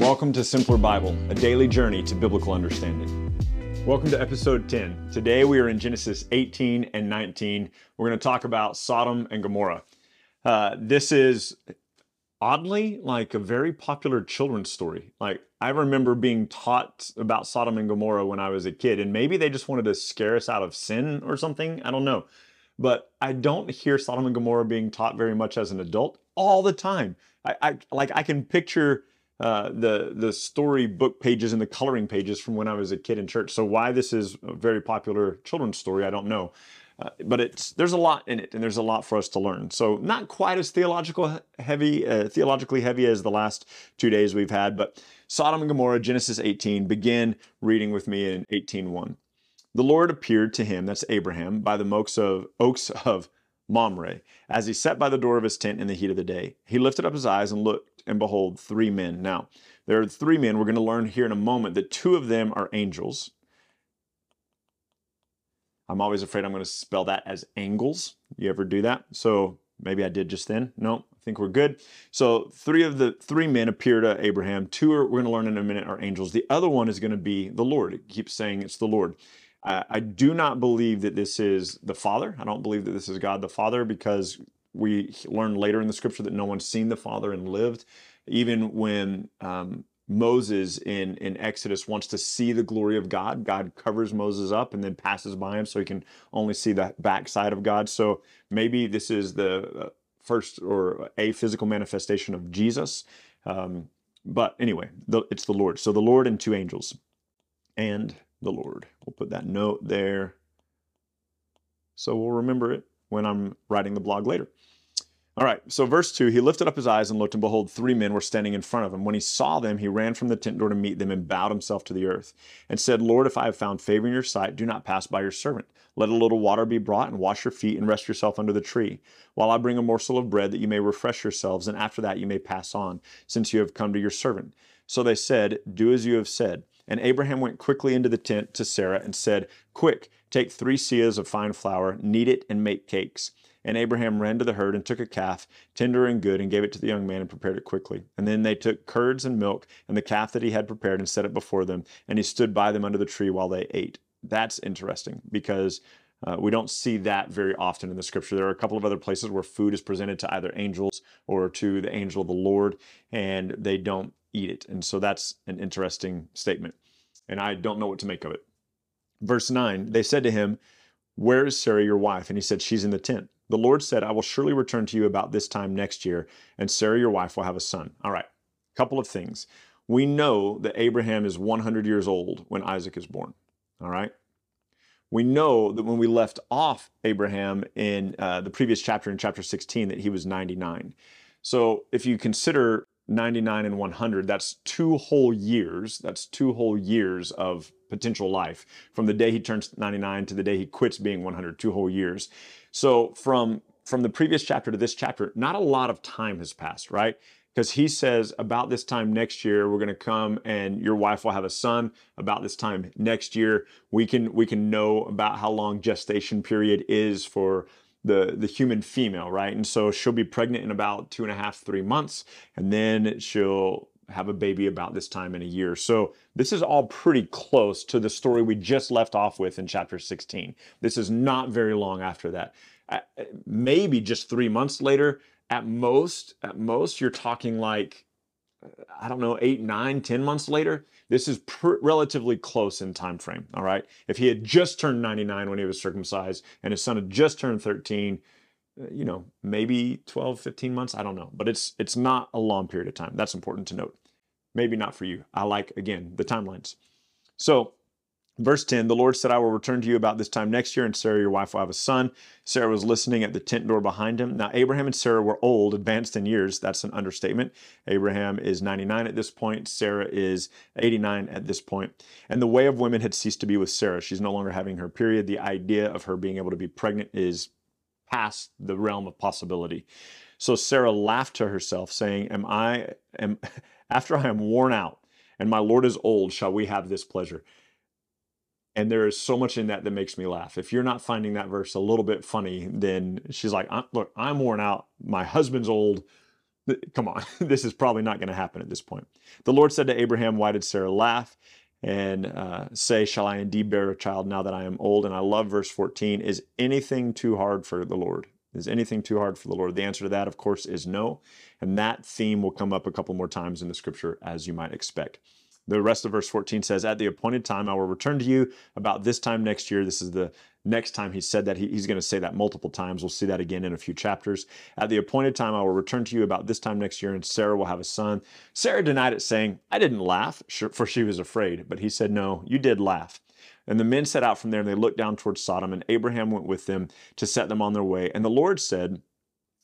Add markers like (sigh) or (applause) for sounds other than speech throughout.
Welcome to Simpler Bible, a daily journey to biblical understanding. Welcome to episode 10. Today we are in Genesis 18 and 19. We're going to talk about Sodom and Gomorrah. Uh, this is oddly like a very popular children's story. Like I remember being taught about Sodom and Gomorrah when I was a kid, and maybe they just wanted to scare us out of sin or something. I don't know. But I don't hear Sodom and Gomorrah being taught very much as an adult all the time. I, I like I can picture uh, the the storybook pages and the coloring pages from when I was a kid in church. So why this is a very popular children's story, I don't know. Uh, but it's there's a lot in it, and there's a lot for us to learn. So not quite as theological heavy, uh, theologically heavy as the last two days we've had. But Sodom and Gomorrah, Genesis 18. Begin reading with me in 18:1. The Lord appeared to him, that's Abraham, by the oaks of oaks of Mamre, as he sat by the door of his tent in the heat of the day. He lifted up his eyes and looked, and behold, three men. Now, there are three men. We're going to learn here in a moment that two of them are angels. I'm always afraid I'm going to spell that as angles. You ever do that? So maybe I did just then. No, I think we're good. So three of the three men appear to Abraham. Two are we're going to learn in a minute are angels. The other one is going to be the Lord. It keeps saying it's the Lord. I do not believe that this is the Father. I don't believe that this is God the Father because we learn later in the scripture that no one's seen the Father and lived. Even when um, Moses in, in Exodus wants to see the glory of God, God covers Moses up and then passes by him so he can only see the backside of God. So maybe this is the uh, first or a physical manifestation of Jesus. Um, but anyway, the, it's the Lord. So the Lord and two angels. And the Lord. We'll put that note there. So we'll remember it when I'm writing the blog later. All right, so verse 2 He lifted up his eyes and looked, and behold, three men were standing in front of him. When he saw them, he ran from the tent door to meet them and bowed himself to the earth and said, Lord, if I have found favor in your sight, do not pass by your servant. Let a little water be brought, and wash your feet, and rest yourself under the tree, while I bring a morsel of bread that you may refresh yourselves, and after that you may pass on, since you have come to your servant. So they said, Do as you have said. And Abraham went quickly into the tent to Sarah and said, Quick, take three seahs of fine flour, knead it, and make cakes. And Abraham ran to the herd and took a calf, tender and good, and gave it to the young man and prepared it quickly. And then they took curds and milk and the calf that he had prepared and set it before them. And he stood by them under the tree while they ate. That's interesting because uh, we don't see that very often in the scripture. There are a couple of other places where food is presented to either angels or to the angel of the Lord, and they don't eat it. And so that's an interesting statement. And I don't know what to make of it. Verse 9 They said to him, Where is Sarah, your wife? And he said, She's in the tent. The Lord said, I will surely return to you about this time next year, and Sarah, your wife, will have a son. All right, couple of things. We know that Abraham is 100 years old when Isaac is born. All right. We know that when we left off Abraham in uh, the previous chapter, in chapter 16, that he was 99. So if you consider 99 and 100, that's two whole years. That's two whole years of potential life from the day he turns 99 to the day he quits being 100, two whole years. So from from the previous chapter to this chapter, not a lot of time has passed, right? Because he says about this time next year we're going to come and your wife will have a son. About this time next year we can we can know about how long gestation period is for the the human female, right? And so she'll be pregnant in about two and a half, three months, and then she'll have a baby about this time in a year. So this is all pretty close to the story we just left off with in chapter 16. This is not very long after that. Maybe just three months later, at most, at most, you're talking like I don't know, eight, nine, ten months later. This is pr- relatively close in time frame. All right. If he had just turned 99 when he was circumcised and his son had just turned 13, uh, you know, maybe 12, 15 months. I don't know. But it's it's not a long period of time. That's important to note. Maybe not for you. I like, again, the timelines. So Verse 10 The Lord said, I will return to you about this time next year, and Sarah, your wife, will have a son. Sarah was listening at the tent door behind him. Now, Abraham and Sarah were old, advanced in years. That's an understatement. Abraham is 99 at this point, Sarah is 89 at this point. And the way of women had ceased to be with Sarah. She's no longer having her period. The idea of her being able to be pregnant is past the realm of possibility. So Sarah laughed to herself, saying, Am I, am, (laughs) after I am worn out, and my Lord is old, shall we have this pleasure? And there is so much in that that makes me laugh. If you're not finding that verse a little bit funny, then she's like, Look, I'm worn out. My husband's old. Come on, (laughs) this is probably not going to happen at this point. The Lord said to Abraham, Why did Sarah laugh? And uh, say, Shall I indeed bear a child now that I am old? And I love verse 14. Is anything too hard for the Lord? Is anything too hard for the Lord? The answer to that, of course, is no. And that theme will come up a couple more times in the scripture, as you might expect. The rest of verse 14 says, At the appointed time, I will return to you about this time next year. This is the next time he said that. He, he's going to say that multiple times. We'll see that again in a few chapters. At the appointed time, I will return to you about this time next year, and Sarah will have a son. Sarah denied it, saying, I didn't laugh, for she was afraid. But he said, No, you did laugh. And the men set out from there, and they looked down towards Sodom, and Abraham went with them to set them on their way. And the Lord said,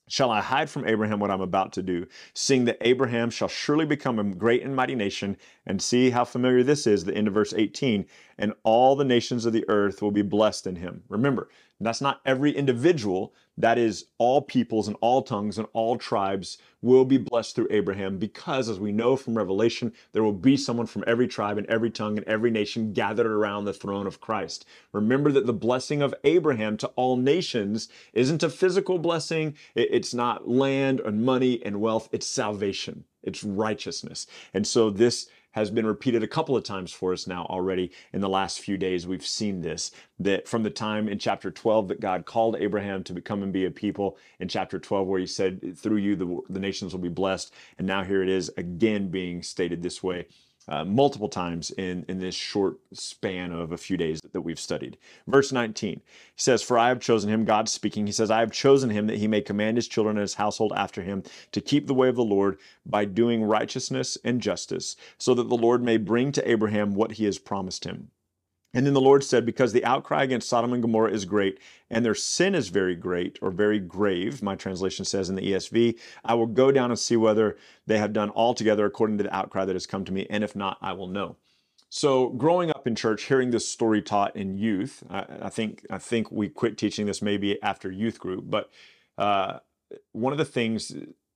Shall I hide from Abraham what I'm about to do, seeing that Abraham shall surely become a great and mighty nation? And see how familiar this is, the end of verse 18, and all the nations of the earth will be blessed in him. Remember, that's not every individual, that is all peoples and all tongues and all tribes will be blessed through Abraham because, as we know from Revelation, there will be someone from every tribe and every tongue and every nation gathered around the throne of Christ. Remember that the blessing of Abraham to all nations isn't a physical blessing, it's not land and money and wealth, it's salvation, it's righteousness. And so this has been repeated a couple of times for us now already in the last few days. We've seen this that from the time in chapter 12 that God called Abraham to become and be a people, in chapter 12 where he said, Through you the, the nations will be blessed. And now here it is again being stated this way uh, multiple times in, in this short span of a few days that, we've studied. Verse 19, he says, For I have chosen him, God speaking, he says, I have chosen him that he may command his children and his household after him to keep the way of the Lord by doing righteousness and justice, so that the Lord may bring to Abraham what he has promised him. And then the Lord said, Because the outcry against Sodom and Gomorrah is great, and their sin is very great, or very grave, my translation says in the ESV, I will go down and see whether they have done altogether according to the outcry that has come to me, and if not, I will know. So, growing up in church, hearing this story taught in youth, I, I think I think we quit teaching this maybe after youth group, but uh, one of the things,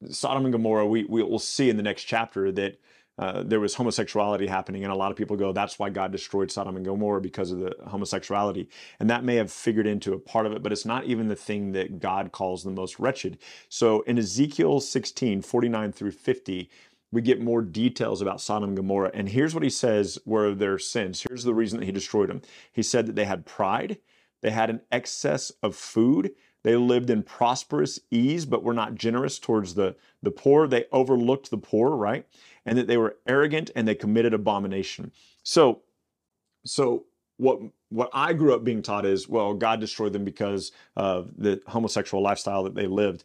Sodom and Gomorrah, we, we will see in the next chapter that uh, there was homosexuality happening, and a lot of people go, that's why God destroyed Sodom and Gomorrah because of the homosexuality. And that may have figured into a part of it, but it's not even the thing that God calls the most wretched. So in Ezekiel 16, 49 through 50, we get more details about Sodom and Gomorrah. And here's what he says were their sins. Here's the reason that he destroyed them. He said that they had pride, they had an excess of food, they lived in prosperous ease, but were not generous towards the, the poor. They overlooked the poor, right? And that they were arrogant and they committed abomination. So, so what what I grew up being taught is, well, God destroyed them because of the homosexual lifestyle that they lived.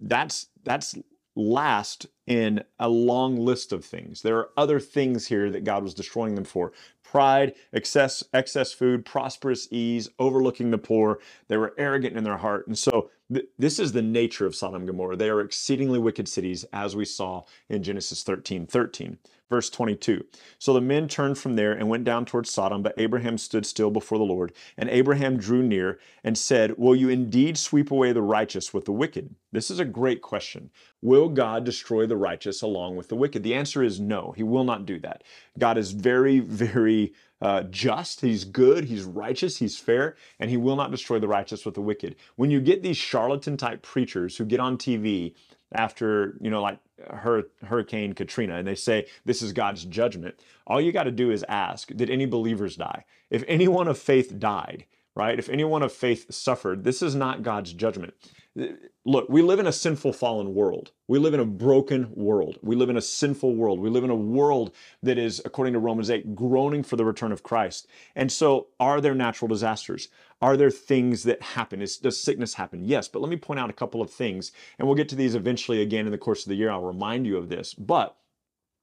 That's that's last in a long list of things. There are other things here that God was destroying them for pride, excess, excess food, prosperous ease, overlooking the poor. They were arrogant in their heart. And so th- this is the nature of Sodom and Gomorrah. They are exceedingly wicked cities, as we saw in Genesis 13 13. Verse 22. So the men turned from there and went down towards Sodom, but Abraham stood still before the Lord. And Abraham drew near and said, Will you indeed sweep away the righteous with the wicked? This is a great question. Will God destroy the righteous along with the wicked? The answer is no, he will not do that. God is very, very uh, just, he's good, he's righteous, he's fair, and he will not destroy the righteous with the wicked. When you get these charlatan type preachers who get on TV after, you know, like Hurricane Katrina, and they say this is God's judgment, all you got to do is ask, did any believers die? If anyone of faith died, right? If anyone of faith suffered, this is not God's judgment. Look, we live in a sinful, fallen world. We live in a broken world. We live in a sinful world. We live in a world that is, according to Romans 8, groaning for the return of Christ. And so, are there natural disasters? Are there things that happen? Is, does sickness happen? Yes, but let me point out a couple of things, and we'll get to these eventually again in the course of the year. I'll remind you of this. But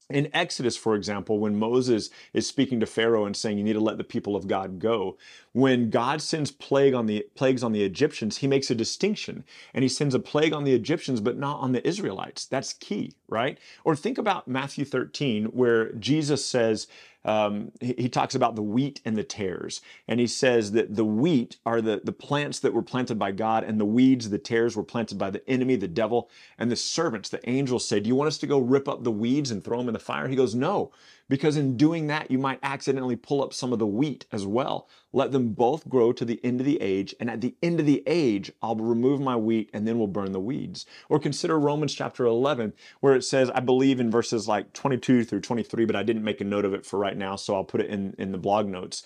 in Exodus, for example, when Moses is speaking to Pharaoh and saying, You need to let the people of God go, when God sends plague on the plagues on the Egyptians, he makes a distinction and he sends a plague on the Egyptians, but not on the Israelites. That's key, right? Or think about Matthew 13, where Jesus says, um, he, he, talks about the wheat and the tares. And he says that the wheat are the, the plants that were planted by God, and the weeds, the tares, were planted by the enemy, the devil. And the servants, the angels, say, Do you want us to go rip up the weeds and throw them in the fire? He goes, No, because in doing that, you might accidentally pull up some of the wheat as well. Let them both grow to the end of the age, and at the end of the age, I'll remove my wheat and then we'll burn the weeds. Or consider Romans chapter 11, where it says, I believe in verses like 22 through 23, but I didn't make a note of it for right now, so I'll put it in, in the blog notes.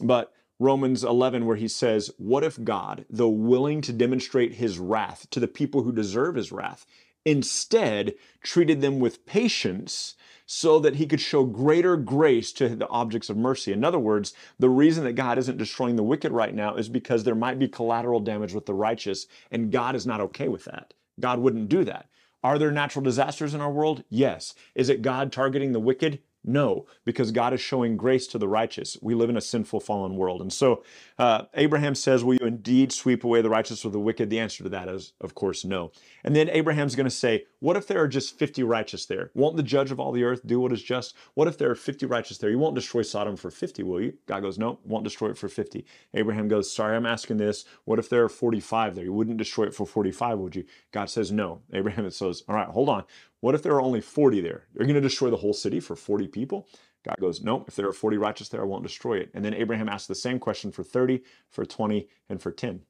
But Romans 11, where he says, What if God, though willing to demonstrate his wrath to the people who deserve his wrath, instead treated them with patience so that he could show greater grace to the objects of mercy. In other words, the reason that God isn't destroying the wicked right now is because there might be collateral damage with the righteous, and God is not okay with that. God wouldn't do that. Are there natural disasters in our world? Yes. Is it God targeting the wicked? No, because God is showing grace to the righteous. We live in a sinful, fallen world. And so uh, Abraham says, Will you indeed sweep away the righteous or the wicked? The answer to that is, of course, no. And then Abraham's going to say, What if there are just 50 righteous there? Won't the judge of all the earth do what is just? What if there are 50 righteous there? You won't destroy Sodom for 50, will you? God goes, No, won't destroy it for 50. Abraham goes, Sorry, I'm asking this. What if there are 45 there? You wouldn't destroy it for 45, would you? God says, No. Abraham says, All right, hold on. What if there are only 40 there? You're going to destroy the whole city for 40 people? God goes, No, if there are 40 righteous there, I won't destroy it. And then Abraham asks the same question for 30, for 20, and for 10.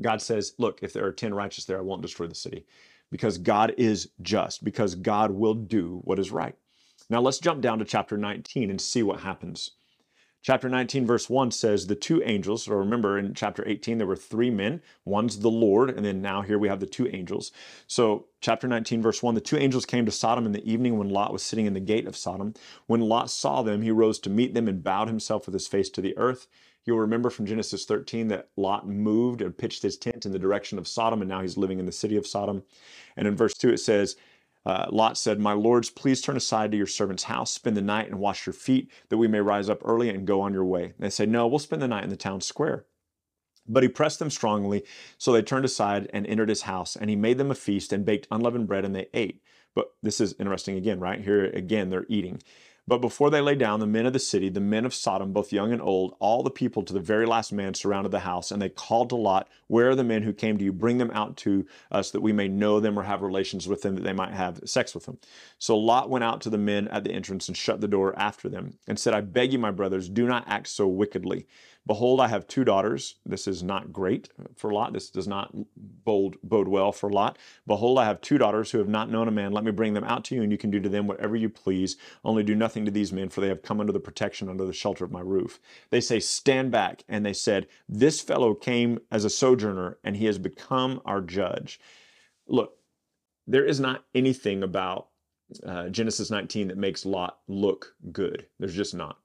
God says, Look, if there are 10 righteous there, I won't destroy the city. Because God is just, because God will do what is right. Now let's jump down to chapter 19 and see what happens. Chapter 19, verse 1 says, The two angels, so remember in chapter 18, there were three men. One's the Lord, and then now here we have the two angels. So, chapter 19, verse 1 The two angels came to Sodom in the evening when Lot was sitting in the gate of Sodom. When Lot saw them, he rose to meet them and bowed himself with his face to the earth. You'll remember from Genesis 13 that Lot moved and pitched his tent in the direction of Sodom, and now he's living in the city of Sodom. And in verse 2, it says, uh, Lot said, My lords, please turn aside to your servant's house, spend the night and wash your feet, that we may rise up early and go on your way. And they said, No, we'll spend the night in the town square. But he pressed them strongly, so they turned aside and entered his house, and he made them a feast and baked unleavened bread, and they ate. But this is interesting again, right? Here again, they're eating. But before they lay down, the men of the city, the men of Sodom, both young and old, all the people to the very last man surrounded the house, and they called to Lot, Where are the men who came to you? Bring them out to us that we may know them or have relations with them, that they might have sex with them. So Lot went out to the men at the entrance and shut the door after them, and said, I beg you, my brothers, do not act so wickedly. Behold, I have two daughters. This is not great for Lot. This does not bode, bode well for Lot. Behold, I have two daughters who have not known a man. Let me bring them out to you, and you can do to them whatever you please. Only do nothing to these men, for they have come under the protection, under the shelter of my roof. They say, Stand back. And they said, This fellow came as a sojourner, and he has become our judge. Look, there is not anything about uh, Genesis 19 that makes Lot look good. There's just not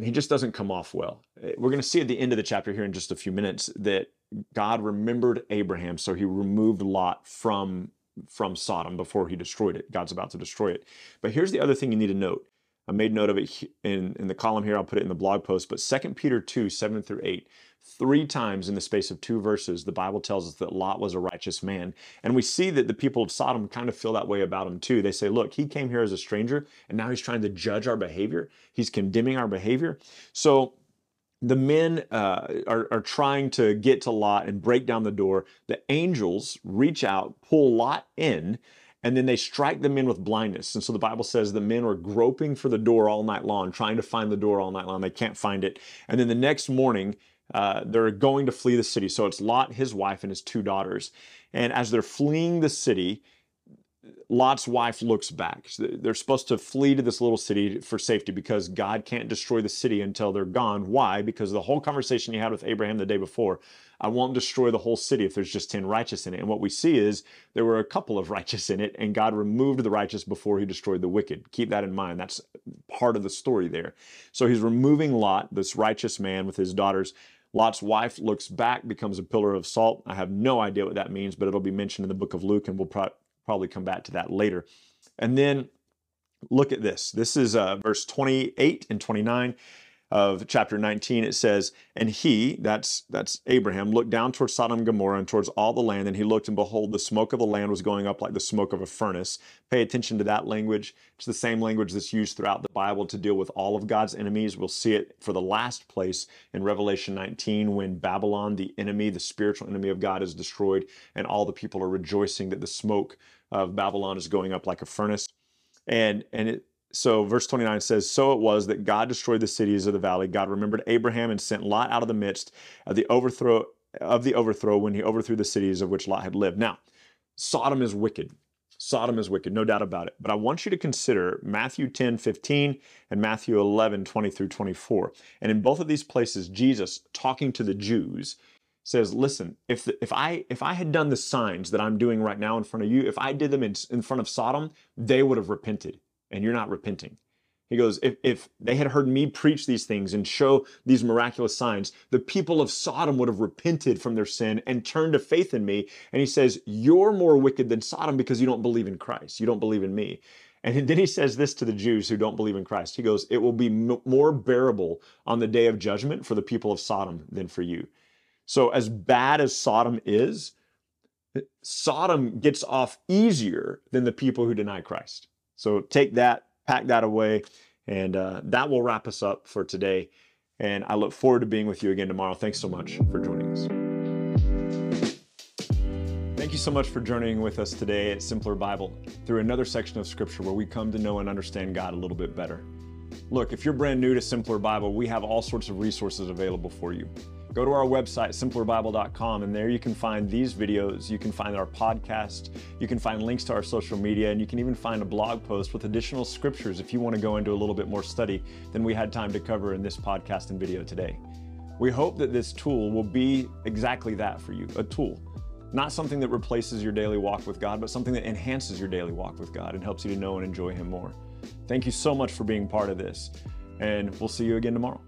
he just doesn't come off well. Eh, we're going to see at the end of the chapter here in just a few minutes that God remembered Abraham, so he removed Lot from from Sodom before he destroyed it. God's about to destroy it. But here's the other thing you need to note. I made note of it in, in the column here. I'll put it in the blog post. But 2 Peter 2, 7 through 8, three times in the space of two verses, the Bible tells us that Lot was a righteous man. And we see that the people of Sodom kind of feel that way about him too. They say, look, he came here as a stranger, and now he's trying to judge our behavior. He's condemning our behavior. So the men uh, are, are trying to get to Lot and break down the door. The angels reach out, pull Lot in, and then they strike the men with blindness. And so the Bible says the men were groping for the door all night long, trying to find the door all night long. They can't find it. And then the next morning, uh, they're going to flee the city. So it's Lot, his wife, and his two daughters. And as they're fleeing the city, Lot's wife looks back. They're supposed to flee to this little city for safety because God can't destroy the city until they're gone. Why? Because the whole conversation he had with Abraham the day before, I won't destroy the whole city if there's just 10 righteous in it. And what we see is there were a couple of (laughs) righteous in it, and God removed the righteous before he destroyed the wicked. Keep that in mind. That's part of the story there. So he's removing Lot, this righteous man with his daughters. Lot's wife looks back, becomes a pillar of salt. I have no idea what that means, but it'll be mentioned in the book of Luke, and we'll pro- probably come back to that later. And then look at this. This is uh, verse 28 and 29 of chapter 19 it says and he that's that's abraham looked down towards sodom and gomorrah and towards all the land and he looked and behold the smoke of the land was going up like the smoke of a furnace. Pay attention to that language. It's the same language that's used throughout the bible to deal with all of god's enemies. We'll see it for the last place in revelation 19 when babylon the enemy the spiritual enemy of god is destroyed and all the people are rejoicing that the smoke of babylon is going up like a furnace. And and it so verse 29 says, So it was that God destroyed the cities of the valley. God remembered Abraham and sent Lot out of the midst of the overthrow of the overthrow when he overthrew the cities of which Lot had lived. Now, Sodom is wicked. Sodom is wicked, no doubt about it. But I want you to consider Matthew 10, 15 and Matthew 11, 20 through 24. And in both of these places, Jesus, talking to the Jews, says, listen, if, the, if, I, if I had done the signs that I'm doing right now in front of you, if I did them in, in front of Sodom, they would have repented, and you're not repenting. He goes, if, if they had heard me preach these things and show these miraculous signs, the people of Sodom would have repented from their sin and turned to faith in me. And he says, You're more wicked than Sodom because you don't believe in Christ. You don't believe in me. And then he says this to the Jews who don't believe in Christ. He goes, It will be m- more bearable on the day of judgment for the people of Sodom than for you. So, as bad as Sodom is, Sodom gets off easier than the people who deny Christ. So, take that pack that away. And uh, that will wrap us up for today. And I look forward to being with you again tomorrow. Thanks so much for joining us. Thank you so much for journeying with us today at Simpler Bible through another section of Scripture where we come to know and understand God a little bit better. Look, if you're brand new to Simpler Bible, we have all sorts of resources available for you go to our website, simplerbible.com, and there you can find these videos. You can find our podcast. You can find links to our social media, and you can even find a blog post with additional scriptures if you want to go into a little bit more study than we had time to cover in this podcast and video today. We hope that this tool will be exactly that for you a tool. Not something that replaces your daily walk with God, but something that enhances your daily walk with God and helps you to know and enjoy Him more. Thank you so much for being part of this, and we'll see you again tomorrow.